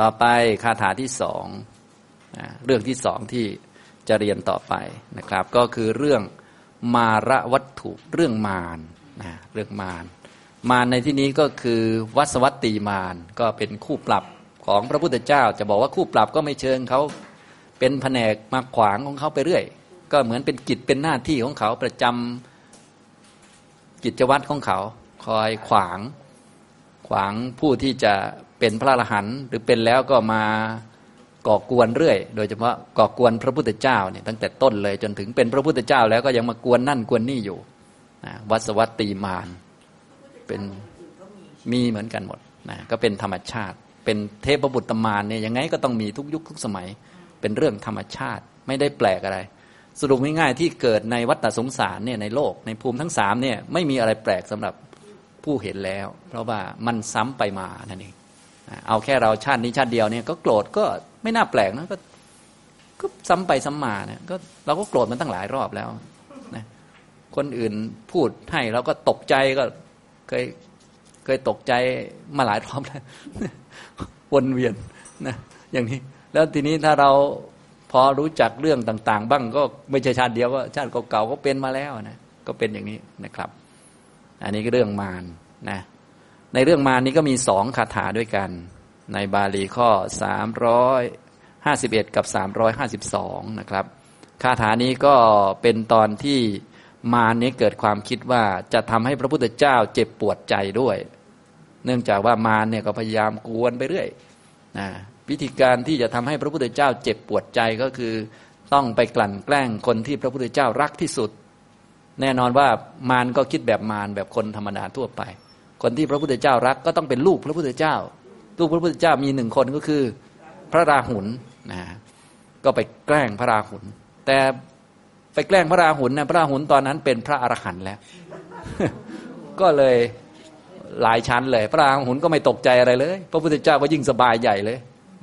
ต่อไปคาถาที่สองเรื่องที่สองที่จะเรียนต่อไปนะครับ ก็คือเรื่องมาระวัตถุเรื่องมารนะเรื่องมารมารในที่นี้ก็คือวัสวัตตีมารก็เป็นคู่ปรับของพระพุทธเจ้า จะบอกว่าคู่ปรับก็ไม่เชิงเขาเป็นแผนกมาขวางของเขาไปเรื่อย ก็เหมือนเป็นกิจเป็นหน้าที่ของเขาประจำกิจวัตรของเขา คอยขวางขวางผู้ที่จะ เป็นพระอรหันต์หรือเป็นแล้วก็มาก่อกวนเรื่อย โดยเฉพาะก่อกวนพระพุทธเจ้าเนี่ยตั้งแต่ต้นเลยจนถึงเป็นพระพุทธเจ้าแล้วก็ยังมากวนนั่นกวนนี่อยู่วัสวัตตีมารเป็นมีเหมือนกันหมดนะก็เป็นธรรมชาติ เป็นเทพบุตรมารเนี่ยยังไงก็ต้องมีทุกยุคทุกสมัย เป็นเรื่องธรรมชาติไม่ได้แปลกอะไร สรุปง่ายๆที่เกิดในวัฏสงสารเนี่ยในโลกในภูมิทั้งสามเนี่ยไม่มีอะไรแปลกสำหรับผู้เห็นแล้ว เพราะว่ามันซ้ำไปมานั่นเอง เอาแค่เราชาตินี้ชาติเดียวเนี่ยก็โกรธก็ไม่น่าแปลกนะก็ก็ซ้ำไปซ้ำมาเนี่ยก็เราก็โกรธมันตั้งหลายรอบแล้วนะคนอื่นพูดให้เราก็ตกใจก็เคยเคยตกใจมาหลายรอบแล้ววนเวียนนะอย่างนี้ แล้วทีนี้ถ้าเราพอรู้จักเรื่องต่าง ๆ บ้างก็ไม่ใช่ชาติเดียวก็ชาติเก่าๆก็เป็นมาแล้วนะก็เป็นอย่างนี้นะครับ อันนี้ก็เรื่องมารนะ ในเรื่องมารนี้ก็มีสองคาถาด้วยกัน ในบาลีข้อสามร้อยห้าสิบเอ็ดกับสามร้อยห้าสิบสองนะครับ คาถานี้ก็เป็นตอนที่มารนี้เกิดความคิดว่าจะทำให้พระพุทธเจ้าเจ็บปวดใจด้วย เนื่องจากว่ามารเนี่ยก็พยายามกวนไปเรื่อยนะวิธีการที่จะทำให้พระพุทธเจ้าเจ็บปวดใจก็คือ ต้องไปกลั่นแกล้งคนที่พระพุทธเจ้ารักที่สุด แน่นอนว่ามารก็คิดแบบมารแบบคนธรรมดาทั่วไป คนที่พระพุทธเจ้ารักก็ต้องเป็นลูกพระพุทธเจ้า ลูกพระพุทธเจ้ามีหนึ่งคนก็คือพระราหุลนะก็ไปแกล้งพระราหุลแต่ไปแกล้งพระราหุลนะพระราหุลตอนนั้นเป็นพระอรหันต์แล้ว ก็เลยหลายชั้นเลย พระราหุลก็ไม่ตกใจอะไรเลย พระพุทธเจ้าก็ยิ่งสบายใหญ่เลย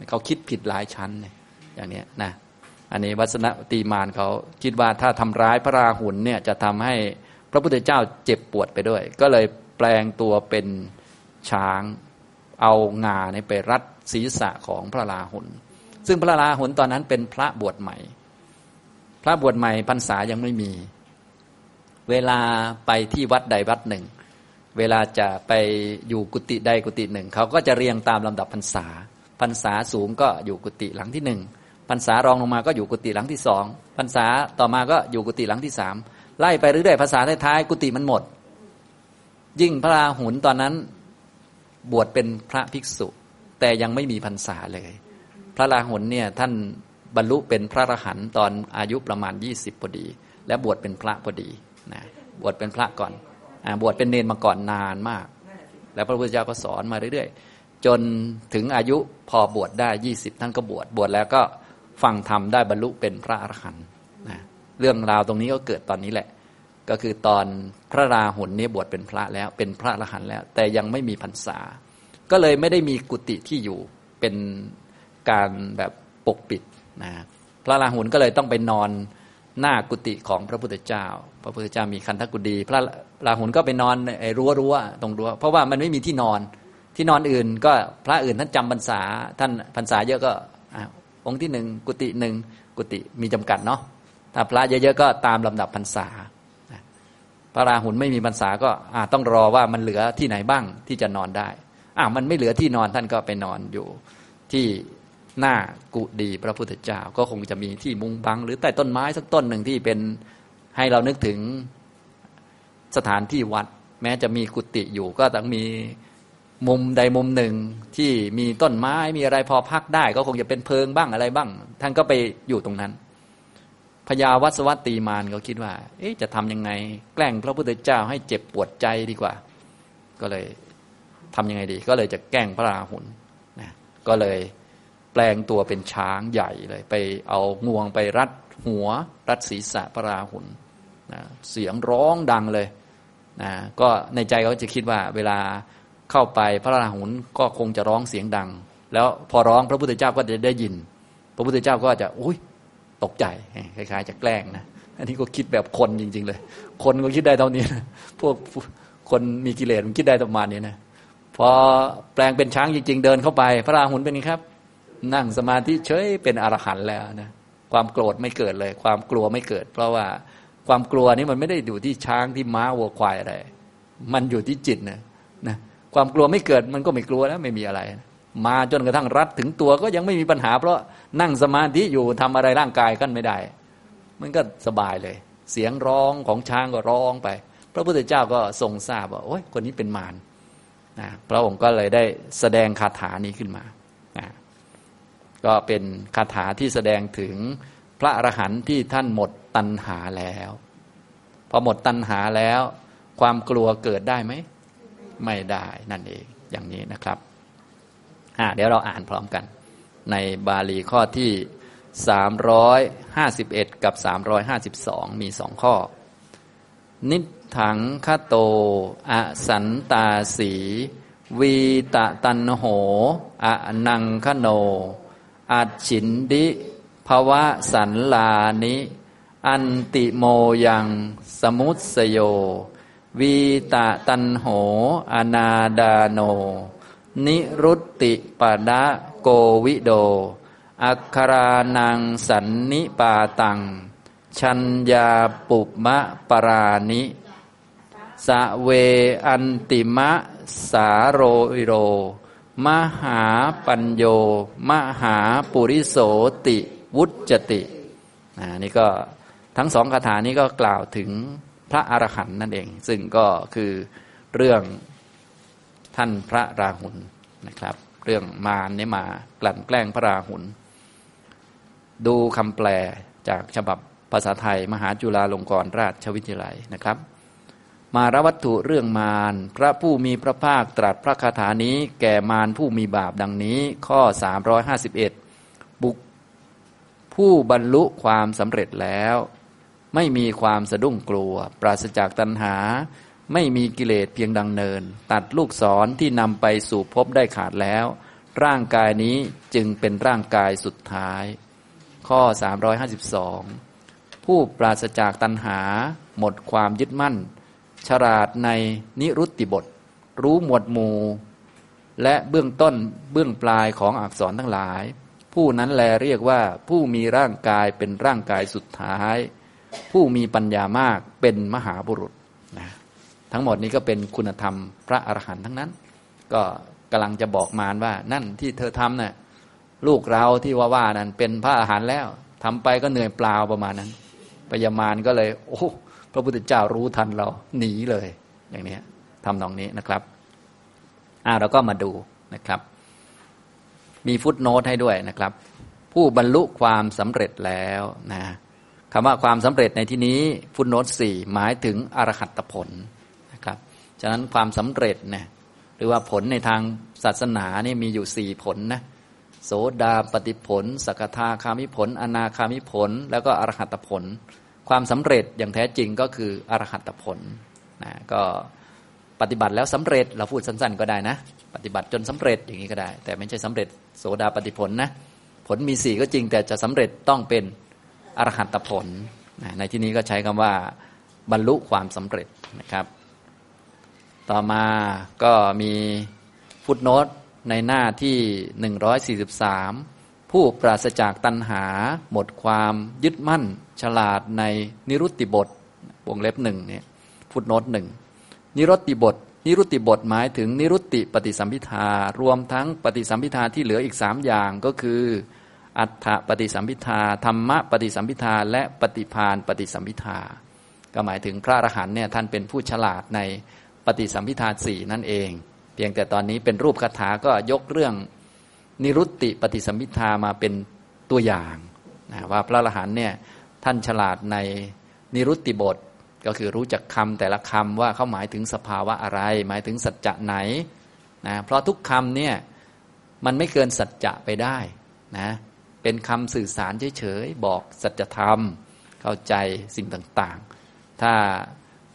เขาคิดผิดหลายชั้นเนี่ยอย่างนี้นะอันนี้วัสนตีมานเขาคิดว่าถ้าทำร้ายพระราหุลเนี่ยจะทำให้พระพุทธเจ้าเจ็บปวดไปด้วย ก็เลย แปลงตัวเป็นช้าง เอางาเนี่ยไปรัดศีรษะของพระราหุลซึ่งพระราหุลตอนนั้นเป็นพระบวชใหม่ พระบวชใหม่พรรษายังไม่มี เวลาไปที่วัดใดวัดหนึ่ง เวลาจะไปอยู่กุฏิใดกุฏิหนึ่ง เขาก็จะเรียงตามลำดับพรรษาพรรษาสูงก็อยู่กุฏิหลังที่หนึ่งพรรษารองลงมาก็อยู่กุฏิหลังที่สองพรรษาต่อมาก็อยู่กุฏิหลังที่สามไล่ไปเรื่อยๆภาษาท้ายๆกุฏิมันหมด ยิ่งพระราหุลตอนนั้นบวชเป็นพระภิกษุ แต่ยังไม่มีพรรษาเลย พระราหุลเนี่ยท่านบรรลุเป็นพระอรหันต์ตอนอายุประมาณยี่สิบพอดี และบวชเป็นพระพอดีนะบวชเป็นพระก่อนอบวชเป็นเนนมาก่อนนานมาก แล้วพระพุทธเจ้าก็สอนมาเรื่อยๆ จนถึงอายุพอบวชได้ยี่สิบท่านก็บวชบวชแล้วก็ฟังธรรมได้บรรลุเป็นพระอรหันต์นะเรื่องราวตรงนี้ก็เกิดตอนนี้แหละ ก็คือตอนพระราหุลนี้บวชเป็นพระแล้วเป็นพระอรหันต์แล้ว แต่ยังไม่มีพรรษา ก็เลยไม่ได้มีกุฏิที่อยู่เป็นการแบบปกปิดนะพระราหุลก็เลยต้องไปนอนหน้ากุฏิของพระพุทธเจ้า พระพุทธเจ้ามีคันธกุฎีพระราหุลก็ไปนอนไอ้รั้วรั้วตรงรั้วเพราะว่ามันไม่มีที่นอนที่นอนอื่น ก็พระอื่นท่านจำพรรษาท่านพรรษาเยอะก็องค์ที่หนึ่งกุฏิหนึ่งกุฏิมีจำกัดเนาะถ้าพระเยอะๆก็ตามลำดับพรรษา พระราหุลไม่มีพรรษาก็ต้องรอว่ามันเหลือที่ไหนบ้างที่จะนอนได้อ่ามันไม่เหลือที่นอนท่านก็ไปนอนอยู่ ที่หน้ากุฏิพระพุทธเจ้าก็คงจะมีที่มุงบัง หรือใต้ต้นไม้สักต้นหนึ่งที่เป็นให้เรานึกถึงสถานที่วัด แม้จะมีกุฏิอยู่ก็ต้องมีมุมใดมุมหนึ่งที่มีต้นไม้มีอะไรพอพักได้ ก็คงจะเป็นเพิงบ้างอะไรบ้าง ท่านก็ไปอยู่ตรงนั้น พญาวัสวัตตีมานก็คิดว่า เอ๊ะจะทำยังไง แกล้งพระพุทธเจ้าให้เจ็บปวดใจดีกว่า ก็เลยทํำยังไงดี ก็เลยจะแกล้งพระราหุลนะก็เลยแปลงตัวเป็นช้างใหญ่เลย ไปเอางวงไปรัดหัว รัดศีรษะพระราหุลนะเสียงร้องดังเลยนะก็ในใจเขาจะคิดว่า เวลาเข้าไปพระราหุลก็คงจะร้องเสียงดัง แล้วพอร้องพระพุทธเจ้าก็จะได้ยิน พระพุทธเจ้าก็จะอุ้ย ตกใจคล้ายๆ จะแกล้งนะอันนี้ก็คิดแบบคนจริง ๆ เลย คนก็คิดได้เท่านี้นะพวกคนมีกิเลสมันคิดได้ประมาณนี้นะพอแปลงเป็นช้างจริง ๆ เดินเข้าไป พระราหุลเป็นไงครับ นั่งสมาธิเฉยเป็นอรหันต์แล้วนะความโกรธไม่เกิดเลย ความกลัวไม่เกิด เพราะว่าความกลัวนี้มันไม่ได้อยู่ที่ช้างที่ม้าวัวควายอะไร มันอยู่ที่จิตนะนะความกลัวไม่เกิดมันก็ไม่กลัวแล้วไม่มีอะไร มาจนกระทั่งรัดถึงตัวก็ยังไม่มีปัญหา เพราะนั่งสมาธิอยู่ทำอะไรร่างกายกันไม่ได้ มันก็สบายเลย เสียงร้องของช้างก็ร้องไป พระพุทธเจ้าก็ทรงทราบว่าโอ้ยคนนี้เป็นมารนะพระองค์ก็เลยได้แสดงคาถานี้ขึ้นมานะก็เป็นคาถาที่แสดงถึงพระอรหันต์ที่ท่านหมดตัณหาแล้ว พอหมดตัณหาแล้ว ความกลัวเกิดได้ไหม ไม่ได้นั่นเองอย่างนี้นะครับ เดี๋ยวเราอ่านพร้อมกัน ในบาลีข้อที่ 351 กับ 352 มีสองข้อ นิถังคโต อสันตาสี วีตะตันโห อนังคโน อัจฉินดิภวะสันลานิ อันติโมยัง สมุตสโย วีตะตันโห อนาทาโน นิรุตติปะทะโกวิโท อักขะรานังสันนิปาตัง ชัญญาปุพพาปะรานิ จะ สะ เวอันติมะสารีโร มะหาปัญโญ มะหาปุริโสติวุจจะตินี่ก็ทั้งสองคาถานี้ก็กล่าวถึงพระอรหันต์นั่นเอง ซึ่งก็คือเรื่อง ท่านพระราหุลนะครับ เรื่องมารเนี่ยมากลั่นแกล้งพระราหุลดูคำแปลจากฉบับภาษาไทย มหาจุฬาลงกรณราชวิทยาลัยนะครับ มารวัตถุเรื่องมารพระผู้มีพระภาคตรัสพระคาถานี้ แก่มารผู้มีบาปดังนี้ ข้อ 351 บุคผู้บรรลุความสำเร็จแล้ว ไม่มีความสะดุ้งกลัว ปราศจากตัณหา ไม่มีกิเลสเพียงดังเนิน ตัดลูกศรที่นำไปสู่พบได้ขาดแล้ว ร่างกายนี้จึงเป็นร่างกายสุดท้าย ข้อ 352 ผู้ปราศจากตัณหา หมดความยึดมั่น ฉลาดในนิรุตติบท รู้หมวดหมู่ และเบื้องต้นเบื้องปลายของอักษรทั้งหลาย ผู้นั้นแลเรียกว่าผู้มีร่างกายเป็นร่างกายสุดท้าย ผู้มีปัญญามากเป็นมหาบุรุษ ทั้งหมดนี้ก็เป็นคุณธรรมพระอรหันต์ทั้งนั้น ก็กำลังจะบอกมารว่า นั่นที่เธอทำนะ่ะลูกเราที่ว่าว่านั้นเป็นพระอรหันต์แล้วทำไปก็เหนื่อยเปล่าประมาณนั้นปยามารก็เลย โอ้พระพุทธเจ้ารู้ทันเราหนีเลย อย่างนี้ทำนองนี้นะครับอ่าเราก็มาดูนะครับ มีฟุตโนตให้ด้วยนะครับ ผู้บรรลุความสำเร็จแล้วนะคำว่าความสำเร็จในที่นี้ฟุตโนตสี่หมายถึงอรหัตผล ฉะนั้นความสำเร็จนะหรือว่าผลในทางศาสนานี่มีอยู่สี่ผลนะโสดาปฏิผล สกทาคามิผล อนาคามิผล แล้วก็อรหัตผล ความสำเร็จอย่างแท้จริงก็คืออรหัตผลนะก็ปฏิบัติแล้วสำเร็จเราพูดสั้นๆก็ได้นะ ปฏิบัติจนสำเร็จอย่างนี้ก็ได้ แต่ไม่ใช่สำเร็จโสดาปฏิผลนะผลมีสี่ก็จริงแต่จะสำเร็จต้องเป็นอรหัตผล ในที่นี้ก็ใช้คำว่าบรรลุความสำเร็จนะครับ ต่อมาก็มีฟุตโนตในหน้าที่ 143 ผู้ปราศจากตัณหา หมดความยึดมั่น ฉลาดในนิรุตติบท วงเล็บหนึ่งเนี่ยฟุตโนตหนึ่งนิรุตติบท นิรุตติบทหมายถึงนิรุตติปฏิสัมพิทารวมทั้งปฏิสัมพิทาที่เหลืออีกสามอย่างก็คือ อัฏฐปฏิสัมพิทาธรรมะปฏิสัมพิทาและปฏิพานปฏิสัมพิทาก็หมายถึงพระอรหันต์เนี่ยท่านเป็นผู้ฉลาดใน ปฏิสัมพิทาสี่นั่นเอง เพียงแต่ตอนนี้เป็นรูปคาถาก็ยกเรื่องนิรุตติปฏิสัมพิทามาเป็นตัวอย่างนะว่าพระอรหันต์เนี่ยท่านฉลาดในนิรุตติบทก็คือรู้จักคำแต่ละคำว่าเขาหมายถึงสภาวะอะไร หมายถึงสัจจะไหนนะเพราะทุกคำเนี่ยมันไม่เกินสัจจะไปได้นะเป็นคำสื่อสารเฉยๆบอกสัจธรรม เข้าใจสิ่งต่างๆ ถ้า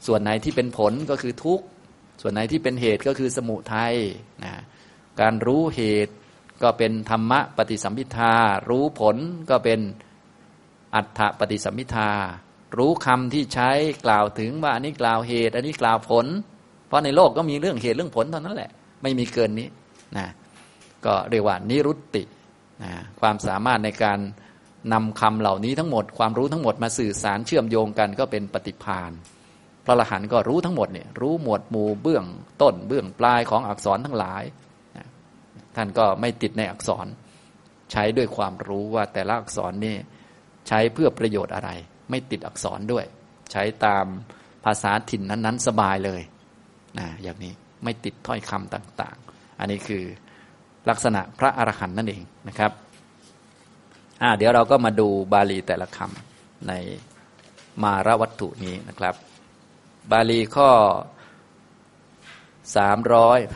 ส่วนไหนที่เป็นผลก็คือทุกข์ ส่วนไหนที่เป็นเหตุก็คือสมุทัยนะการรู้เหตุก็เป็นธรรมะปฏิสัมพิทา รู้ผลก็เป็นอัฏฐปฏิสัมพิทา รู้คำที่ใช้กล่าวถึงว่าอันนี้กล่าวเหตุ อันนี้กล่าวผล เพราะในโลกก็มีเรื่องเหตุเรื่องผลเท่านั้นแหละ ไม่มีเกินนี้นะก็เรียกว่านิรุตตินะความสามารถในการนำคำเหล่านี้ทั้งหมด ความรู้ทั้งหมดมาสื่อสารเชื่อมโยงกันก็เป็นปฏิพาน พระอรหันต์ก็รู้ทั้งหมดเนี่ยรู้หมวดหมู่เบื้องต้นเบื้องปลายของอักษรทั้งหลาย ท่านก็ไม่ติดในอักษร ใช้ด้วยความรู้ว่าแต่ละอักษรนี่ใช้เพื่อประโยชน์อะไร ไม่ติดอักษรด้วย ใช้ตามภาษาถิ่นนั้นๆ สบายเลยนะอย่างนี้ไม่ติดถ้อยคำต่างๆ อันนี้คือลักษณะพระอรหันต์นั่นเองนะครับอ่าเดี๋ยวเราก็มาดูบาลีแต่ละคำในมารวัตถุนี้นะครับ บาลีข้อ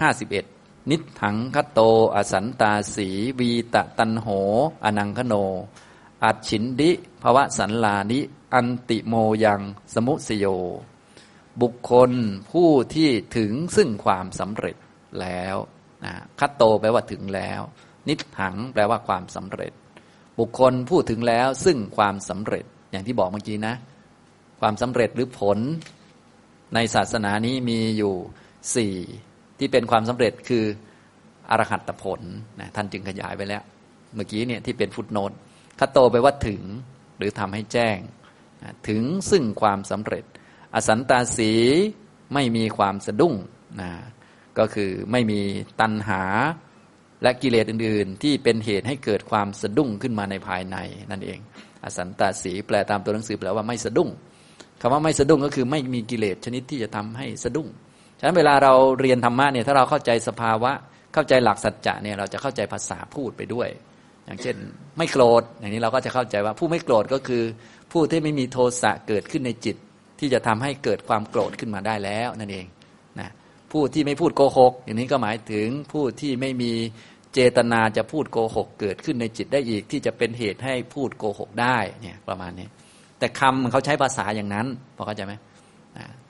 351 นิถังคโต อสันตาสี วีตะตันโห อนังคโน อัดฉินดิภวะสันลานิ อันติโมยังสมุสโย บุคคลผู้ที่ถึงซึ่งความสำเร็จแล้วนะคัตโตแปลว่าถึงแล้ว นิถังแปลว่าความสำเร็จ บุคคลพูดถึงแล้วซึ่งความสำเร็จอย่างที่บอกเมื่อกี้นะ ความสำเร็จหรือผล ในศาสนานี้มีอยู่สี่ที่เป็นความสำเร็จคืออรหัตผลนะท่านจึงขยายไปแล้ว เมื่อกี้เนี่ยที่เป็นฟุตโนตคัตโตไปว่าถึงหรือทำให้แจ้งนะถึงซึ่งความสำเร็จ อสันตาสีไม่มีความสะดุ้งนะก็คือไม่มีตัณหาและกิเลสอื่น ๆ ที่เป็นเหตุให้เกิดความสะดุ้งขึ้นมาในภายในนั่นเอง อสันตาสีแปลตามตัวหนังสือแปลว่าไม่สะดุ้ง คำว่าไม่สะดุ้งก็คือไม่มีกิเลสชนิดที่จะทำให้สะดุ้ง ฉะนั้นเวลาเราเรียนธรรมะเนี่ยถ้าเราเข้าใจสภาวะ เข้าใจหลักสัจจะเนี่ยเราจะเข้าใจภาษาพูดไปด้วย อย่างเช่น ไม่โกรธอย่างนี้เราก็จะเข้าใจว่าผู้ไม่โกรธก็คือ ผู้ที่ไม่มีโทสะเกิดขึ้นในจิต ที่จะทำให้เกิดความโกรธขึ้นมาได้แล้วนั่นเองนะผู้ที่ไม่พูดโกหก อย่างนี้ก็หมายถึงผู้ที่ไม่มีเจตนาจะพูดโกหก เกิดขึ้นในจิตได้อีก ที่จะเป็นเหตุให้พูดโกหกได้เนี่ยประมาณนี้ แต่คำเขาใช้ภาษาอย่างนั้นพอเข้าใจไหม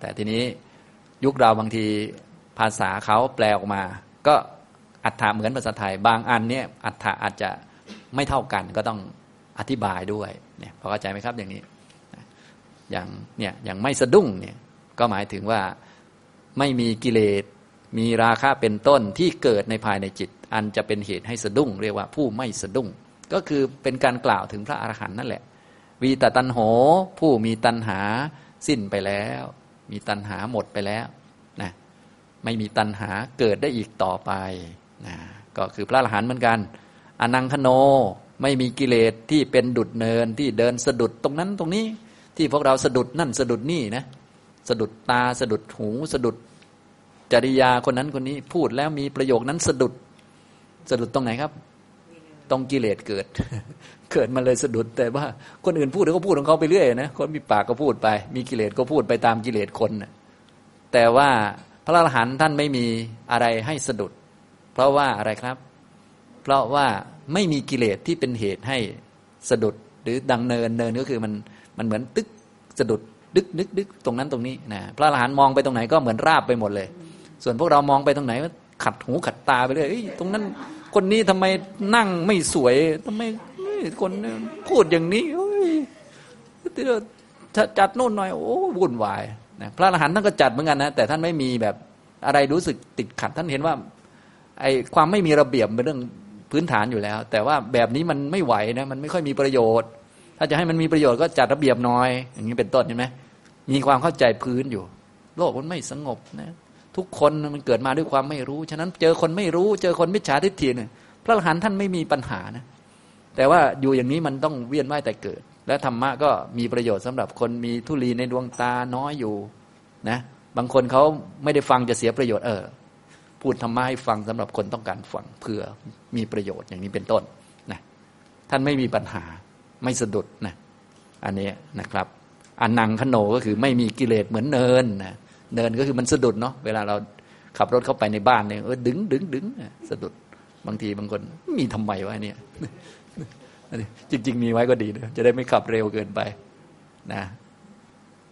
แต่ทีนี้ยุคเราบางทีภาษาเขาแปลออกมา ก็อัฏฐะเหมือนภาษาไทย บางอันเนี่ยอัฏฐะอาจจะไม่เท่ากันก็ต้องอธิบายด้วยเนี่ยพอเข้าใจไหมครับอย่างนี้อย่างเนี่ยอย่างไม่สะดุ้งเนี่ยก็หมายถึงว่าไม่มีกิเลสมีราคะเป็นต้นที่เกิดในภายในจิต อันจะเป็นเหตุให้สะดุ้ง เรียกว่าผู้ไม่สะดุ้ง ก็คือเป็นการกล่าวถึงพระอรหันต์นั่นแหละ วีตตันโห ผู้มีตันหาสิ้นไปแล้ว มีตันหาหมดไปแล้วนะไม่มีตันหาเกิดได้อีกต่อไปนะก็คือพระอรหันต์เหมือนกัน อนังคโนไม่มีกิเลสที่เป็นดุดเนินที่เดินสะดุดตรงนั้นตรงนี้ที่พวกเราสะดุดนั่นสะดุดนี่นะสะดุดตาสะดุดหูสะดุดจริยาคนนั้นคนนี้พูดแล้วมีประโยคนั้นสะดุดสะดุดตรงไหนครับ ตรงกิเลสเกิด เกิดมาเลยสะดุดแต่ว่าคนอื่นพูดเขาพูดของเขาไปเรื่อยนะคนมีปากก็พูดไป มีกิเลสก็พูดไปตามกิเลสคนแต่ว่าพระอรหันต์ท่านไม่มีอะไรให้สะดุด เพราะว่าอะไรครับ เพราะว่าไม่มีกิเลสที่เป็นเหตุให้สะดุดหรือดังเนินเนินก็คือมันมันเหมือนตึกสะดุดดึกนึกดึกตรงนั้นตรงนี้นะพระอรหันต์มองไปตรงไหนก็เหมือนราบไปหมดเลย ส่วนพวกเรามองไปตรงไหนขัดหูขัดตาไปเลยตรงนั้น คนนี้ทำไมนั่งไม่สวยทำไมคนพูดอย่างนี้จัดโน่นหน่อย โอ้วุ่นวายนะพระอรหันต์ท่านก็จัดเหมือนกันนะแต่ท่านไม่มีแบบอะไรรู้สึกติดขัด ท่านเห็นว่า ไอ้ความไม่มีระเบียบเป็นเรื่องพื้นฐานอยู่แล้ว แต่ว่าแบบนี้มันไม่ไหวนะมันไม่ค่อยมีประโยชน์ ถ้าจะให้มันมีประโยชน์ก็จัดระเบียบน้อย อย่างนี้เป็นต้นเห็นไหมมีความเข้าใจพื้นอยู่ โลกมันไม่สงบนะ ทุกคนมันเกิดมาด้วยความไม่รู้ ฉะนั้นเจอคนไม่รู้ เจอคนมิจฉาทิฏฐิเนี่ยพระอรหันต์ท่านไม่มีปัญหานะ แต่ว่าอยู่อย่างนี้มันต้องเวียนว่ายแต่เกิด และธรรมะก็มีประโยชน์สำหรับคนมีทุลีในดวงตาน้อยอยู่นะ บางคนเขาไม่ได้ฟังจะเสียประโยชน์เออ พูดธรรมะให้ฟังสำหรับคนต้องการฟังเพื่อมีประโยชน์อย่างนี้เป็นต้นนะท่านไม่มีปัญหาไม่สะดุดนะอันนี้นะครับอันนังขโนก็คือไม่มีกิเลสเหมือนเนินนะ เนินก็คือมันสะดุดเนาะเวลาเราขับรถเข้าไปในบ้านเนี่ยเออดึงดึงดึงสะดุดบางทีบางคนมีทำไมวะเนี่ยจริง ๆ มีไว้ก็ดีเลยจะได้ไม่ขับเร็วเกินไปนะ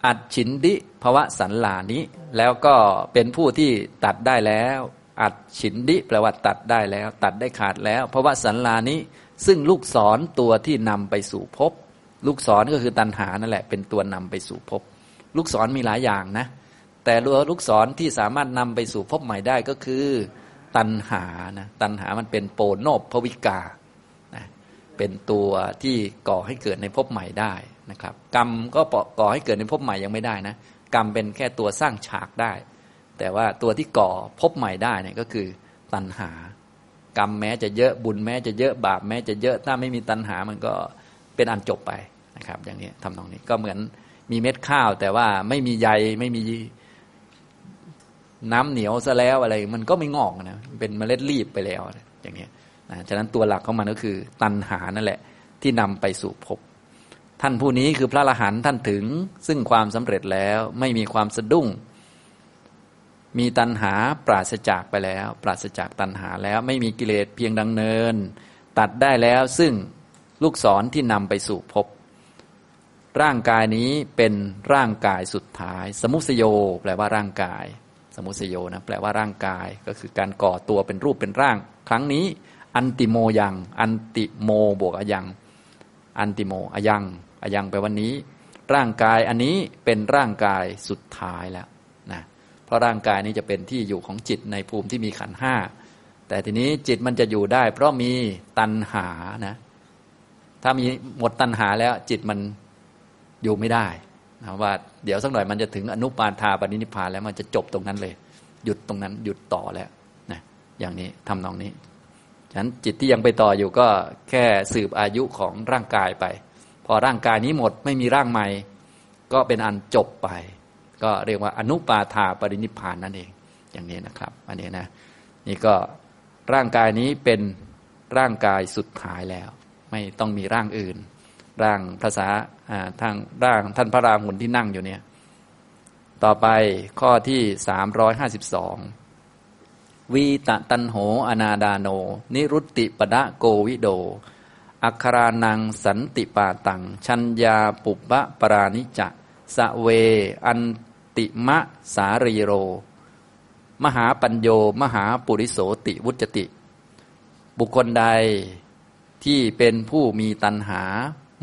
อัดฉินดิภวะสันหลานี้ แล้วก็เป็นผู้ที่ตัดได้แล้ว อัดฉินดิแปลว่าตัดได้แล้ว ตัดได้ขาดแล้วเพราะว่าสันลานี้ ซึ่งลูกศรตัวที่นำไปสู่ภพลูกศรก็คือตันหานั่นแหละ เป็นตัวนำไปสู่ภพลูกศรมีหลายอย่างนะ แต่ลูกศรที่สามารถนำไปสู่ภพใหม่ได้ก็คือ ตันหานะตันหามันเป็นโปโนบภวิกานะเป็นตัวที่ก่อให้เกิดในภพใหม่ได้นะครับ กรรมก็ก่อให้เกิดในภพใหม่ยังไม่ได้นะกรรมเป็นแค่ตัวสร้างฉากได้ แต่ว่าตัวที่ก่อภพใหม่ได้เนี่ยก็คือตัณหา กรรมแม้จะเยอะบุญแม้จะเยอะบาปแม้จะเยอะถ้าไม่มีตัณหามันก็เป็นอันจบไปนะครับ อย่างนี้ทำนองนี้ก็เหมือนมีเม็ดข้าว แต่ว่าไม่มีใยไม่มี น้ำเหนียวซะแล้วอะไร มันก็ไม่งอกนะเป็นเมล็ดรีบไปแล้วอย่างนี้ยนะฉะนั้นตัวหลักของมันก็คือ ตัณหานั่นแหละ ที่นำไปสู่ภพท่านผู้นี้คือพระอรหันต์ท่านถึง ซึ่งความสำเร็จแล้วไม่มีความสะดุ้ง มีตัณหาปราศจากไปแล้ว ปราศจากตัณหาแล้วไม่มีกิเลสเพียงดังเนิน ตัดได้แล้วซึ่งลูกศรที่นำไปสู่ภพร่างกายนี้เป็นร่างกายสุดท้าย สมุสโยแปลว่าร่างกาย สมุสโยนะแปลว่าร่างกายก็คือการก่อตัวเป็นรูปเป็นร่าง ครั้งนี้ อันติโมยัง อันติโมบวกอยัง อันติโมอยังอยังแปว่านี้ ร่างกายอันนี้เป็นร่างกายสุดท้ายแล้วนะเพราะร่างกายนี้จะเป็นที่อยู่ของจิตในภูมิที่มีขันห้าแต่ทีนี้จิตมันจะอยู่ได้ เพราะมีตัณหานะ ถ้ามีหมดตัณหาแล้วจิตมันอยู่ไม่ได้ นะว่าเดี๋ยวสักหน่อยมันจะถึงอนุปาทาปณินิพานแล้วมันจะจบตรงนั้นเลย หยุดตรงนั้นหยุดต่อแล้วนะอย่างนี้ทำนองนี้ฉะนั้นจิตที่ยังไปต่ออยู่ก็แค่สืบอายุของร่างกายไป พอร่างกายนี้หมดไม่มีร่างใหม่ ก็เป็นอันจบไป ก็เรียกว่าอนุปาทาปรินิพานนั่นเองอย่างนี้นะครับ อันนี้นะนี่ก็ร่างกายนี้เป็นร่างกายสุดท้ายแล้ว ไม่ต้องมีร่างอื่น ร่างภาษาทางร่างท่านพระราหุลที่นั่งอยู่เนี่ย ต่อไปข้อที่สามร้อยห้าสิบสองวีตะตันโหอนาดาโน นิรุตติปดะโกวิโด อัครานังสันติปาตัง ชัญญาปุบะปรานิจะสะเว อันติมะสารีโร มหาปัญโย มหาปุริโสติวุจติ บุคคลใดที่เป็นผู้มีตัณหา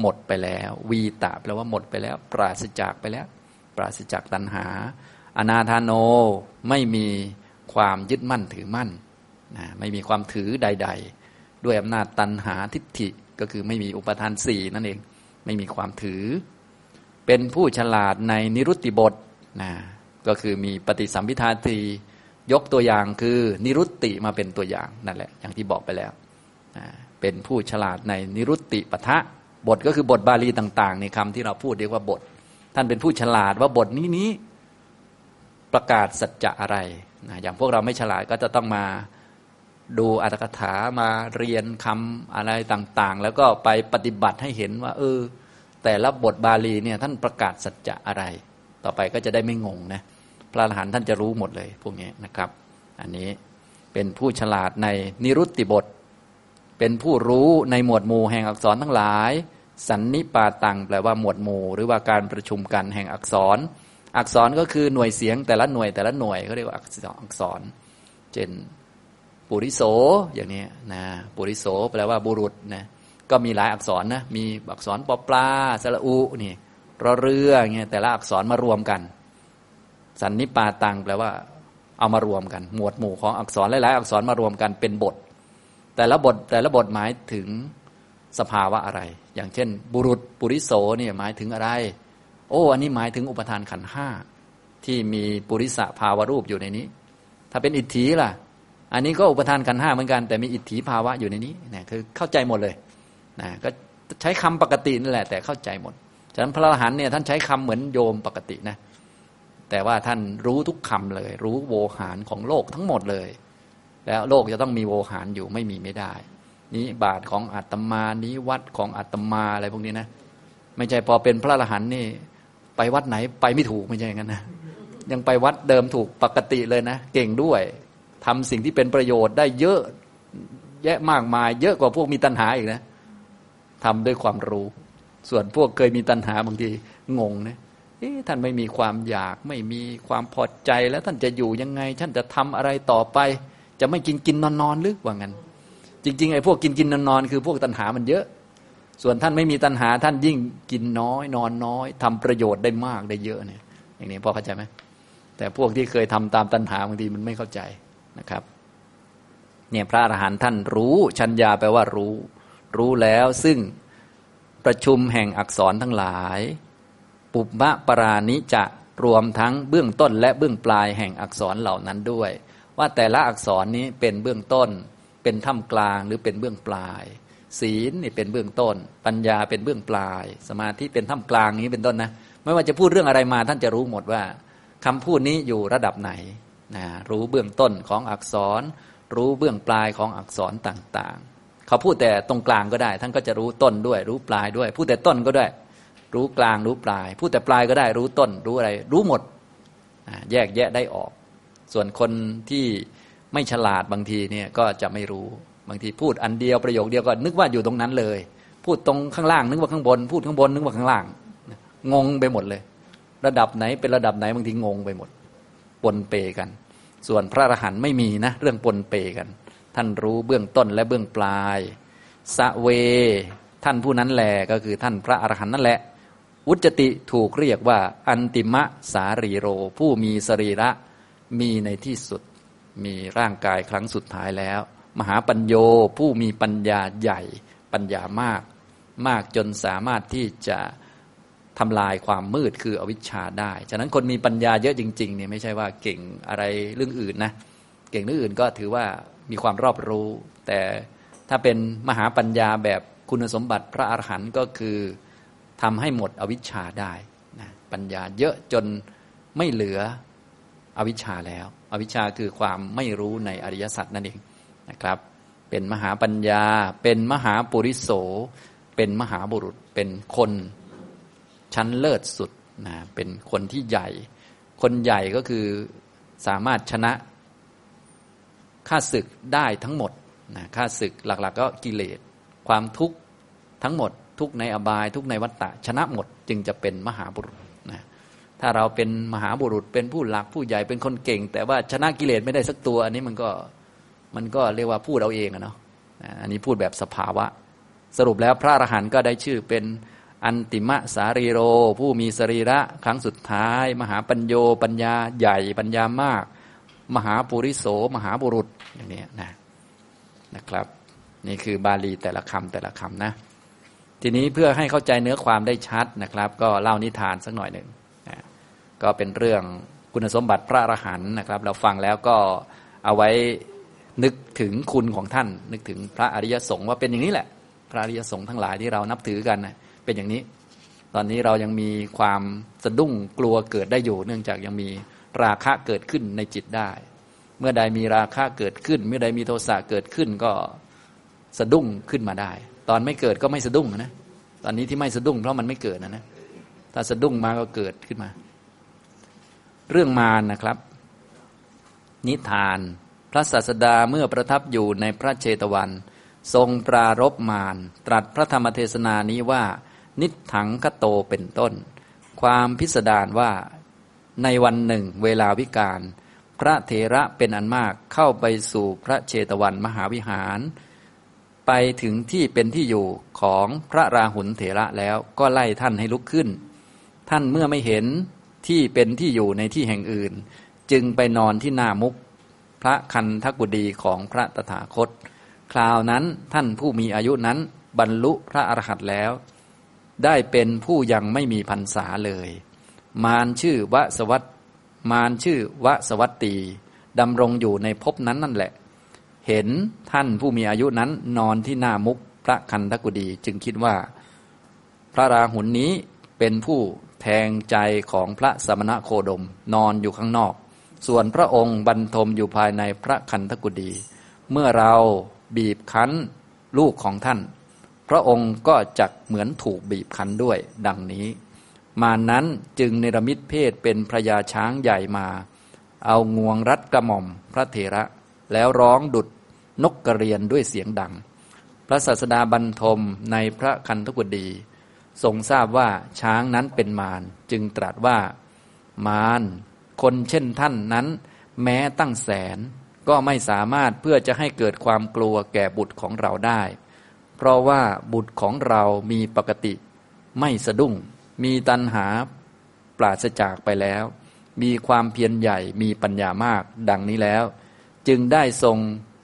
หมดไปแล้ว วีตะแปลว่าหมดไปแล้ว ปราศจากไปแล้ว ปราศจากตัณหา อนาธานโนไม่มีความยึดมั่นถือมั่นนะไม่มีความถือใด ๆ ด้วยอำนาจตัณหาทิฏฐิก็คือไม่มีอุปทานสี่นั่นเอง ไม่มีความถือ เป็นผู้ฉลาดในนิรุตติบทนะก็คือมีปฏิสัมพิทาทียกตัวอย่างคือนิรุตติมาเป็นตัวอย่างนั่นแหละ อย่างที่บอกไปแล้วนะเป็นผู้ฉลาดในนิรุตติปะทะ บทก็คือบทบาลีต่างๆในคำที่เราพูดเรียกว่าบท ท่านเป็นผู้ฉลาดว่าบทนี้นี้ประกาศสัจจะอะไรนะอย่างพวกเราไม่ฉลาดก็จะต้องมาดูอัตถกถามาเรียนคำอะไรต่างๆ แล้วก็ไปปฏิบัติให้เห็นว่า เออ แต่ละบทบาลีเนี่ยท่านประกาศสัจจะอะไร ต่อไปก็จะได้ไม่งงนะพระอรหันต์ท่านจะรู้หมดเลยพวกนี้นะครับ อันนี้เป็นผู้ฉลาดในนิรุตติบท เป็นผู้รู้ในหมวดหมู่แห่งอักษรทั้งหลาย สันนิปาตังแปลว่าหมวดหมู่ หรือว่าการประชุมกันแห่งอักษร อักษรก็คือหน่วยเสียงแต่ละหน่วยแต่ละหน่วยเขาเรียกว่าอักษร เช่นปุริโสอย่างนี้นะปุริโสแปลว่าบุรุษนะก็มีหลายอักษรนะมีอักษรปอปลาสระอุนี่รอเรือเงี้ยแต่ละอักษรมารวมกัน สันนิปาตังแปลว่า เอามารวมกัน หมวดหมู่ของอักษรหลายๆอักษรมารวมกันเป็นบท แต่ละบทแต่ละบทหมายถึง สภาวะอะไร อย่างเช่น บุรุษปุริโสเนี่ยหมายถึงอะไร โอ้ อันนี้หมายถึงอุปทานขันห้าที่มีปุริสะภาวรูปอยู่ในนี้ ถ้าเป็นอิทธิล่ะ อันนี้ก็อุปทานขันห้าเหมือนกัน แต่มีอิทธิภาวะอยู่ในนี้นะคือเข้าใจหมดเลยนะก็ใช้คำปกตินั่นแหละ แต่เข้าใจหมดฉะนั้นพระอรหันต์เนี่ยท่านใช้คำเหมือนโยมปกตินะแต่ว่าท่านรู้ทุกคำเลย รู้โวหารของโลกทั้งหมดเลย แล้วโลกจะต้องมีโวหารอยู่ไม่มีไม่ได้ นี้บาทของอาตมานี้วัดของอาตมาอะไรพวกนี้นะ ไม่ใช่พอเป็นพระอรหันต์นี่ ไปวัดไหนไปไม่ถูกไม่ใช่งั้นนะยังไปวัดเดิมถูกปกติเลยนะ เก่งด้วยทำสิ่งที่เป็นประโยชน์ได้เยอะแยะมากมาย เยอะกว่าพวกมีตัณหาอีกนะทำด้วยความรู้ ส่วนพวกเคยมีตัณหาบางทีงงนะท่านไม่มีความอยากไม่มีความพอใจแล้วท่านจะอยู่ยังไง ท่านจะทำอะไรต่อไป จะไม่กินกินนอนนอนหรือว่างั้น จริงๆไอ้พวกกินกินนอนนอนคือพวกตัณหามันเยอะ ส่วนท่านไม่มีตัณหาท่านยิ่งกินน้อยนอนน้อยทำประโยชน์ได้มากได้เยอะเนี่ย อย่างนี้พอเข้าใจไหมแต่พวกที่เคยทำตามตัณหาบางทีมันไม่เข้าใจนะครับเนี่ยพระอรหันต์ท่านรู้ชัญญาแปลว่ารู้ รู้แล้วซึ่งประชุมแห่งอักษรทั้งหลาย ปุบมะปรานิจะรวมทั้งเบื้องต้นและเบื้องปลายแห่งอักษรเหล่านั้นด้วย ว่าแต่ละอักษรนี้เป็นเบื้องต้น เป็นท่ามกลางหรือเป็นเบื้องปลาย ศีลนี่เป็นเบื้องต้น ปัญญาเป็นเบื้องปลาย สมาธิเป็นท่ามกลางนี้เป็นต้นนะไม่ว่าจะพูดเรื่องอะไรมาท่านจะรู้หมดว่าคำพูดนี้อยู่ระดับไหนนะรู้เบื้องต้นของอักษร รู้เบื้องปลายของอักษรต่างๆ เขาพูดแต่ตรงกลางก็ได้ ท่านก็จะรู้ต้นด้วย รู้ปลายด้วย พูดแต่ต้นก็ได้ รู้กลางรู้ปลาย พูดแต่ปลายก็ได้ รู้ต้น รู้อะไร รู้หมดแยกแยะได้ออก ส่วนคนที่ ไม่ฉลาดบางทีเนี่ยก็จะไม่รู้บางทีพูดอันเดียวประโยคเดียวก็นึกว่าอยู่ตรงนั้นเลย พูดตรงข้างล่าง นึกว่าข้างบน พูดข้างบน นึกว่าข้างล่าง งงไปหมดเลย ระดับไหนเป็นระดับไหนบางทีงงไปหมด ปนเปกัน ส่วนพระอรหันต์ไม่มีนะ เรื่องปนเปกัน ท่านรู้เบื้องต้นและเบื้องปลายสะเว ท่านผู้นั้นแหละก็คือท่านพระอรหันต์นั่นแหละอุจติถูกเรียกว่า อันติมะสารีโร ผู้มีสรีระมีในที่สุด มีร่างกายครั้งสุดท้ายแล้ว มหาปัญโยผู้มีปัญญาใหญ่ปัญญามาก มากจนสามารถที่จะทำลายความมืดคืออวิชชาได้ ฉะนั้นคนมีปัญญาเยอะจริงๆเนี่ยไม่ใช่ว่าเก่งอะไรเรื่องอื่นนะ เก่งเรื่องอื่นก็ถือว่ามีความรอบรู้ แต่ถ้าเป็นมหาปัญญาแบบคุณสมบัติพระอรหันต์ก็คือทำให้หมดอวิชชาได้นะปัญญาเยอะจนไม่เหลือ อวิชชาแล้ว อวิชชาคือความไม่รู้ในอริยสัจนั่นเองนะครับ เป็นมหาปัญญา เป็นมหาปุริโส เป็นมหาบุรุษ เป็นคนชั้นเลิศสุดนะเป็นคนที่ใหญ่ คนใหญ่ก็คือสามารถชนะข้าศึกได้ทั้งหมดนะข้าศึกหลัก ๆ ก็กิเลส ความทุกข์ทั้งหมด ทุกในอบาย ทุกในวัฏฏะชนะหมดจึงจะเป็นมหาบุรุษ ถ้าเราเป็นมหาบุรุษเป็นผู้หลักผู้ใหญ่เป็นคนเก่ง แต่ว่าชนะกิเลสไม่ได้สักตัว อันนี้มันก็มันก็เรียกว่าพูดเอาเองอะเนาะอันนี้พูดแบบสภาวะ สรุปแล้วพระอรหันต์ก็ได้ชื่อเป็นอันติมะสารีโร ผู้มีสรีระครั้งสุดท้าย มหาปัญโยปัญญาใหญ่ปัญญามาก มหาปุริโสมหาบุรุษอย่างนี้นะนะครับ นี่คือบาลีแต่ละคำแต่ละคำนะ ทีนี้เพื่อให้เข้าใจเนื้อความได้ชัดนะครับ ก็เล่านิทานสักหน่อยหนึ่ง ก็เป็นเรื่องคุณสมบัติพระอรหันต์นะครับ เราฟังแล้วก็เอาไว้นึกถึงคุณของท่าน นึกถึงพระอริยสงฆ์ว่าเป็นอย่างนี้แหละ พระอริยสงฆ์ทั้งหลายที่เรานับถือกันนะเป็นอย่างนี้ ตอนนี้เรายังมีความสะดุ้งกลัวเกิดได้อยู่ เนื่องจากยังมีราคะเกิดขึ้นในจิตได้ เมื่อใดมีราคะเกิดขึ้น เมื่อใดมีโทสะเกิดขึ้นก็สะดุ้งขึ้นมาได้ ตอนไม่เกิดก็ไม่สะดุ้งนะตอนนี้ที่ไม่สะดุ้งเพราะมันไม่เกิดนะนะถ้าสะดุ้งมาก็เกิดขึ้นมา เรื่องมารนะครับ นิทาน พระศาสดาเมื่อประทับอยู่ในพระเชตวัน ทรงปรารบมารตรัสพระธรรมเทศนานี้ว่า นิถังคโตเป็นต้น ความพิสดารว่าในวันหนึ่งเวลาวิกาลพระเถระเป็นอันมากเข้าไปสู่พระเชตวันมหาวิหาร ไปถึงที่เป็นที่อยู่ของพระราหุลเถระแล้วก็ไล่ท่านให้ลุกขึ้น ท่านเมื่อไม่เห็น ที่เป็นที่อยู่ในที่แห่งอื่น จึงไปนอนที่หน้ามุก พระคันทกุดีของพระตถาคต คราวนั้นท่านผู้มีอายุนั้นบรรลุพระอรหันต์แล้ว ได้เป็นผู้ยังไม่มีพรรษาเลย มารชื่อวสวัตมารชื่อวสวัตตีดำรงอยู่ในภพนั้นนั่นแหละ เห็นท่านผู้มีอายุนั้นนอนที่หน้ามุกพระคันธกุดีจึงคิดว่า พระราหุลนนี้เป็นผู้ แทงใจของพระสมณะโคดมนอนอยู่ข้างนอก ส่วนพระองค์บรรทมอยู่ภายในพระคันธกุดีเมื่อเราบีบคั้นลูกของท่าน พระองค์ก็จักเหมือนถูกบีบคั้นด้วย ดังนี้ มานั้นจึงเนรมิตเพศเป็นพระยาช้างใหญ่มา เอางวงรัดกระหม่อมพระเถระ แล้วร้องดุดนกกระเรียนด้วยเสียงดัง พระศาสดาบรรทมในพระคันธกุดี ทรงทราบว่าช้างนั้นเป็นมารจึงตรัสว่ามารคนเช่นท่านนั้น แม้ตั้งแสนก็ไม่สามารถเพื่อจะให้เกิดความกลัวแก่บุตรของเราได้ เพราะว่าบุตรของเรามีปกติ ไม่สะดุ้ง มีตัณหาปราศจากไปแล้ว มีความเพียรใหญ่มีปัญญามากดังนี้แล้ว จึงได้ทรง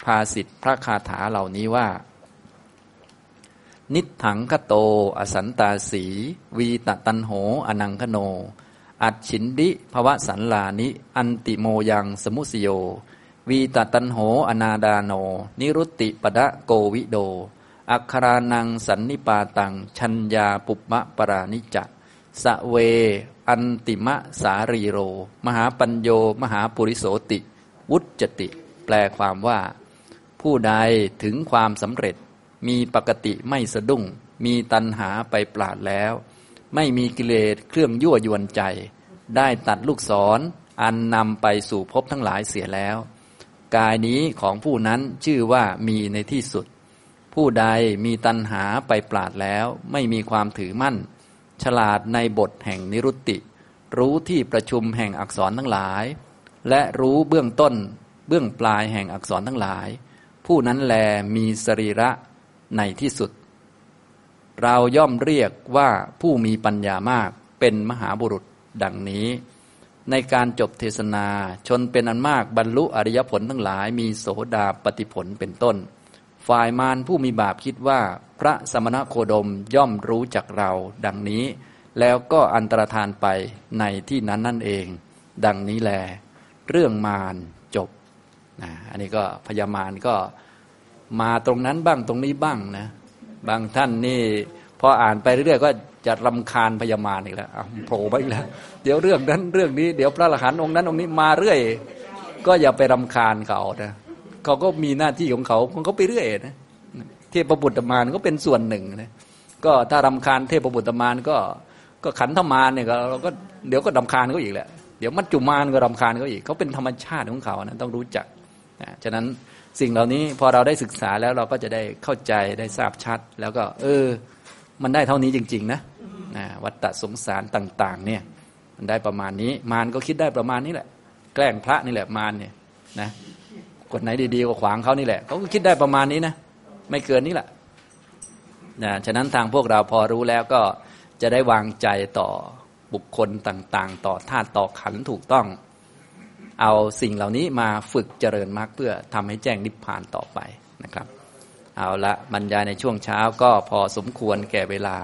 ภาสิทธิพระคาถาเหล่านี้ว่า นิฏฐังคะโต อะสันตาสี วีตะตัณโห อะนังคะโณ อัจฉินทิ ภะวะสัลลานิ อันติโมยัง สะมุสสะโย วีตะตัณโห อะนาทาโน นิรุตติปะทะโกวิโท อักขะรานังสันนิปาตัง ชัญญาปุพพาปะรานิจะ สะ เว อันติมะสารีโร มหาปัญโย มหาปุริโสติ วุจติ แปลความว่า ผู้ใดถึงความสำเร็จ มีปกติไม่สะดุ้ง มีตัณหาไปปราดแล้ว ไม่มีกิเลสเครื่องยั่วยวนใจ ได้ตัดลูกศรออันนำไปสู่ภพทั้งหลายเสียแล้ว กายนี้ของผู้นั้นชื่อว่ามีในที่สุด ผู้ใดมีตัณหาไปปราดแล้ว ไม่มีความถือมั่น ฉลาดในบทแห่งนิรุตติ รู้ที่ประชุมแห่งอักษรทั้งหลาย และรู้เบื้องต้นเบื้องปลายแห่งอักษรทั้งหลาย ผู้นั้นแลมีสรีระ ในที่สุด เราย่อมเรียกว่าผู้มีปัญญามากเป็นมหาบุรุษดังนี้ ในการจบเทศนาชนเป็นอันมากบรรลุอริยผลทั้งหลายมีโสดาปฏิผลเป็นต้น ฝ่ายมารผู้มีบาปคิดว่าพระสมณโคดมย่อมรู้จักเราดังนี้ แล้วก็อันตรธานไปในที่นั้นนั่นเอง ดังนี้แล เรื่องมารจบนะอันนี้ก็พญามารก็ มาตรงนั้นบ้างตรงนี้บ้างนะ บางท่านนี่พออ่านไปเรื่อยๆก็จะรำคาญพญามารอีกแล้วโผล่ไปอีกแล้ว เดี๋ยวเรื่องนั้นเรื่องนี้เดี๋ยวพระอรหันต์องค์นั้นองค์นี้มาเรื่อย ก็อย่าไปรำคาญเขานะเขาก็มีหน้าที่ของเขาของเขาไปเรื่อยนะเทพบุตรมารก็เป็นส่วนหนึ่งนะก็ถ้ารำคาญเทพบุตรมารก็ก็ขันธมารเนี่ยเราก็เดี๋ยวก็รำคาญเขาอีกแหละเดี๋ยวมัจจุมารก็รำคาญเขาอีกเขาเป็นธรรมชาติของเขานะต้องรู้จักนะฉะนั้น สิ่งเหล่านี้พอเราได้ศึกษาแล้วเราก็จะได้เข้าใจได้ทราบชัด แล้วก็ เออ มันได้เท่านี้จริง ๆ นะนะวัตตะสงสารต่าง ๆ เนี่ย มันได้ประมาณนี้ มารก็คิดได้ประมาณนี้แหละ แกล้งพระนี่แหละมารเนี่ยนะคนไหนดีๆก็ขวางเขานี่แหละเขาก็คิดได้ประมาณนี้นะไม่เกินนี้แหละนะฉะนั้นทางพวกเราพอรู้แล้วก็จะได้วางใจต่อบุคคลต่าง ๆ ต่อธาตุต่อขันถูกต้อง เอาสิ่งเหล่านี้มาฝึกเจริญมรรคเพื่อทำให้แจ้งนิพพานต่อไปนะครับ เอาละบรรยายในช่วงเช้าก็พอสมควรแก่เวลา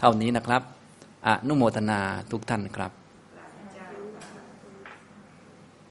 เท่านี้นะครับ อนุโมทนาทุกท่านครับ